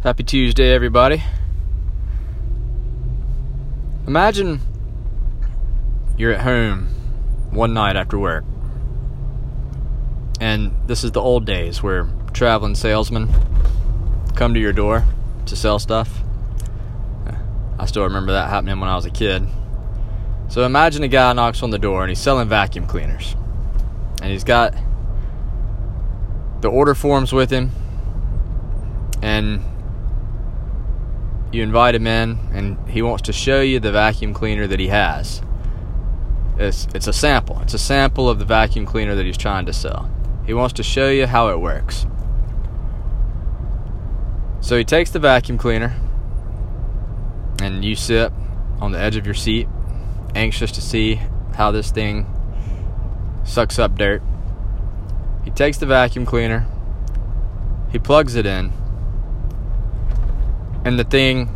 Happy Tuesday, everybody. Imagine you're at home one night after work. And this is the old days where traveling salesmen come to your door to sell stuff. I still remember that happening when I was a kid. So imagine a guy knocks on the door and he's selling vacuum cleaners. And he's got the order forms with him. And you invite him in and he wants to show you the vacuum cleaner that he has. It's, it's a sample. It's a sample of the vacuum cleaner that he's trying to sell. He wants to show you how it works. So he takes the vacuum cleaner and you sit on the edge of your seat, anxious to see how this thing sucks up dirt. He takes the vacuum cleaner, he plugs it in, and the thing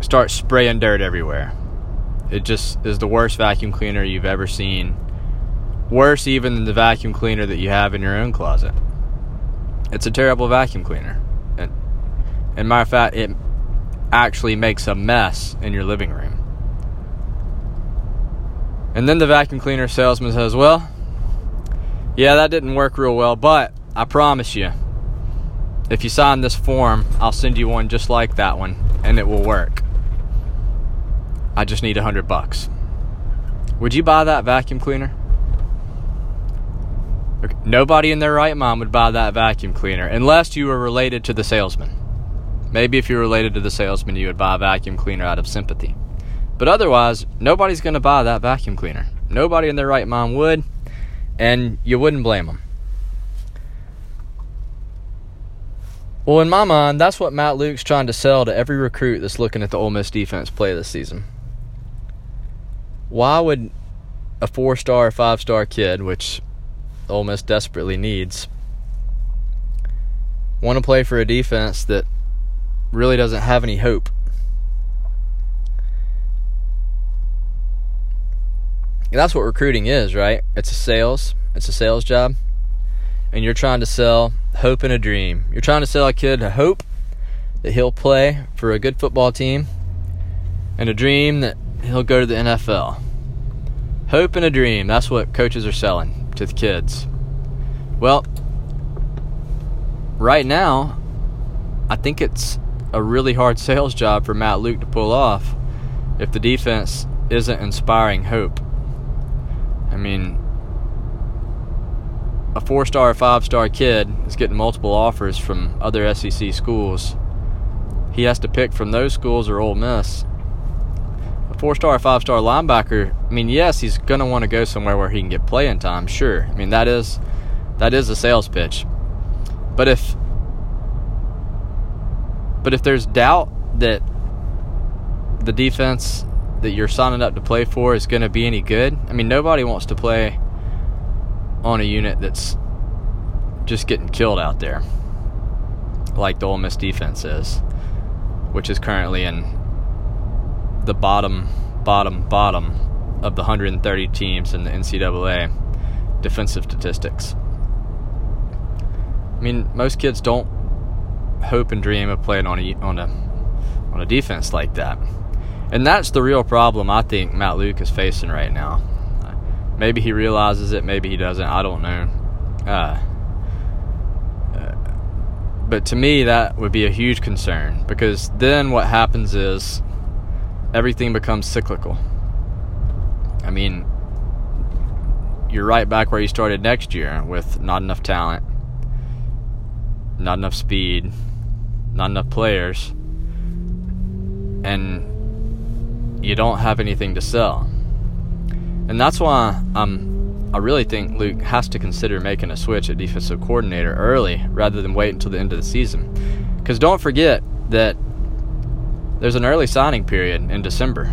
starts spraying dirt everywhere. It just is the worst vacuum cleaner you've ever seen. Worse even than the vacuum cleaner that you have in your own closet. It's a terrible vacuum cleaner. And, and matter of fact, it actually makes a mess in your living room. And then the vacuum cleaner salesman says, Well, yeah, that didn't work real well, but I promise you, if you sign this form, I'll send you one just like that one, and it will work. I just need a hundred bucks. Would you buy that vacuum cleaner? Nobody in their right mind would buy that vacuum cleaner unless you were related to the salesman. Maybe if you're related to the salesman, you would buy a vacuum cleaner out of sympathy. But otherwise, nobody's going to buy that vacuum cleaner. Nobody in their right mind would, and you wouldn't blame them. Well, in my mind, that's what Matt Luke's trying to sell to every recruit that's looking at the Ole Miss defense play this season. Why would a four star, five star kid, which Ole Miss desperately needs, want to play for a defense that really doesn't have any hope? that's what recruiting is, right? It's a sales, it's a sales job. And you're trying to sell hope and a dream. You're trying to sell a kid a hope that he'll play for a good football team and a dream that he'll go to the NFL. Hope and a dream. That's what coaches are selling to the kids. Well, right now, I think it's a really hard sales job for Matt Luke to pull off if the defense isn't inspiring hope. I mean, a four star, five star kid is getting multiple offers from other SEC schools. He has to pick from those schools or Ole Miss. A four star, five star linebacker, I mean, yes, he's going to want to go somewhere where he can get playing time, sure. I mean, that is that is a sales pitch. But if but if there's doubt that the defense that you're signing up to play for is going to be any good, I mean, nobody wants to play on a unit that's just getting killed out there, like the Ole Miss defense is, which is currently in the bottom, bottom, bottom of the 130 teams in the NCAA defensive statistics. I mean, most kids don't hope and dream of playing on a on a on a defense like that, and that's the real problem I think Matt Luke is facing right now. Maybe he realizes it, maybe he doesn't. I don't know. Uh, uh, but to me, that would be a huge concern because then what happens is everything becomes cyclical. I mean, you're right back where you started next year with not enough talent, not enough speed, not enough players, and you don't have anything to sell. And that's why I'm, I really think Luke has to consider making a switch at defensive coordinator early rather than wait until the end of the season. Because don't forget that there's an early signing period in December.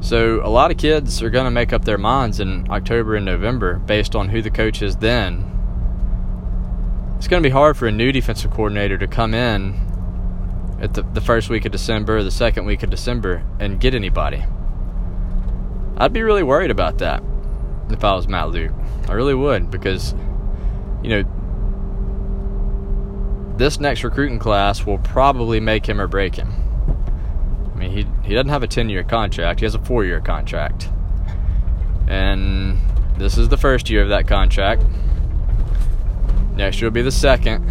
So a lot of kids are going to make up their minds in October and November based on who the coach is then. It's going to be hard for a new defensive coordinator to come in at the, the first week of December, the second week of December, and get anybody. I'd be really worried about that if I was Matt Luke. I really would because, you know, this next recruiting class will probably make him or break him. I mean, he he doesn't have a 10-year contract; he has a four-year contract, and this is the first year of that contract. Next year will be the second.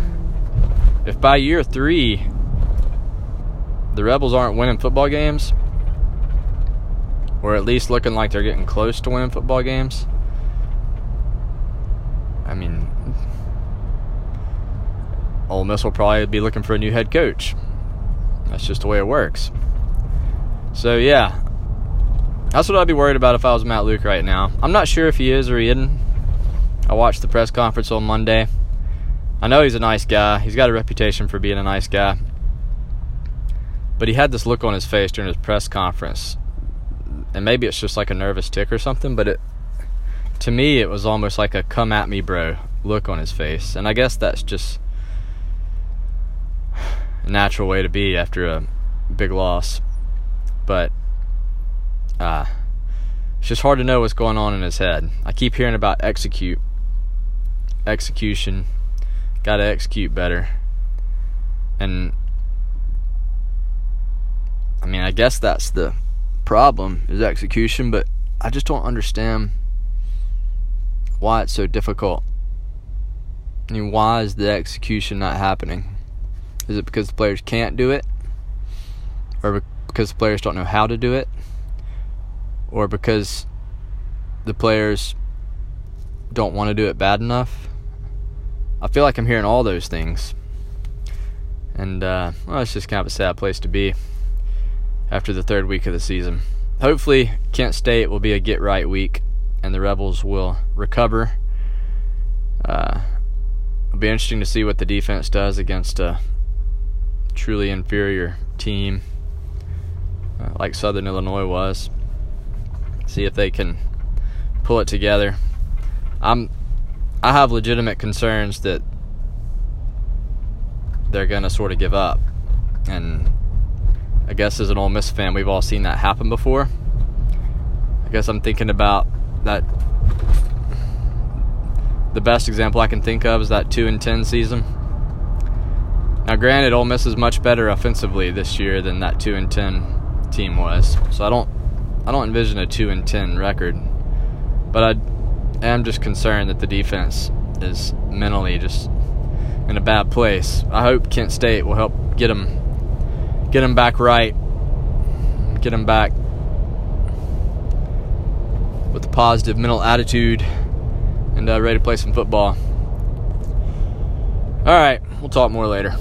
If by year three the Rebels aren't winning football games, or at least looking like they're getting close to winning football games, I mean, Ole Miss will probably be looking for a new head coach. That's just the way it works. So, yeah, that's what I'd be worried about if I was Matt Luke right now. I'm not sure if he is or he isn't. I watched the press conference on Monday. I know he's a nice guy. He's got a reputation for being a nice guy. But he had this look on his face during his press conference. And maybe it's just like a nervous tic or something, but it to me it was almost like a come at me bro look on his face. And I guess that's just a natural way to be after a big loss. But uh, it's just hard to know what's going on in his head. I keep hearing about execute, execution, got to execute better. And I mean, I guess that's the problem is execution, but I just don't understand why it's so difficult. I mean, why is the execution not happening? Is it because the players can't do it? Or because the players don't know how to do it? Or because the players don't want to do it bad enough? I feel like I'm hearing all those things. And, uh, well, it's just kind of a sad place to be after the third week of the season. Hopefully, Kent State will be a get right week and the Rebels will recover. Uh, it'll be interesting to see what the defense does against a truly inferior team uh, like Southern Illinois was. See if they can pull it together. I'm I have legitimate concerns that they're going to sort of give up. And I guess as an Ole Miss fan, we've all seen that happen before. I guess I'm thinking about that. The best example I can think of is that 2 and 10 season now, granted, Ole Miss is much better offensively this year than that two and ten team was, so I don't, I don't envision a two and ten record. But I am just concerned that the defense is mentally just in a bad place. I hope Kent State will help get them, get them back right, get them back with a positive mental attitude and uh, ready to play some football. All right, we'll talk more later.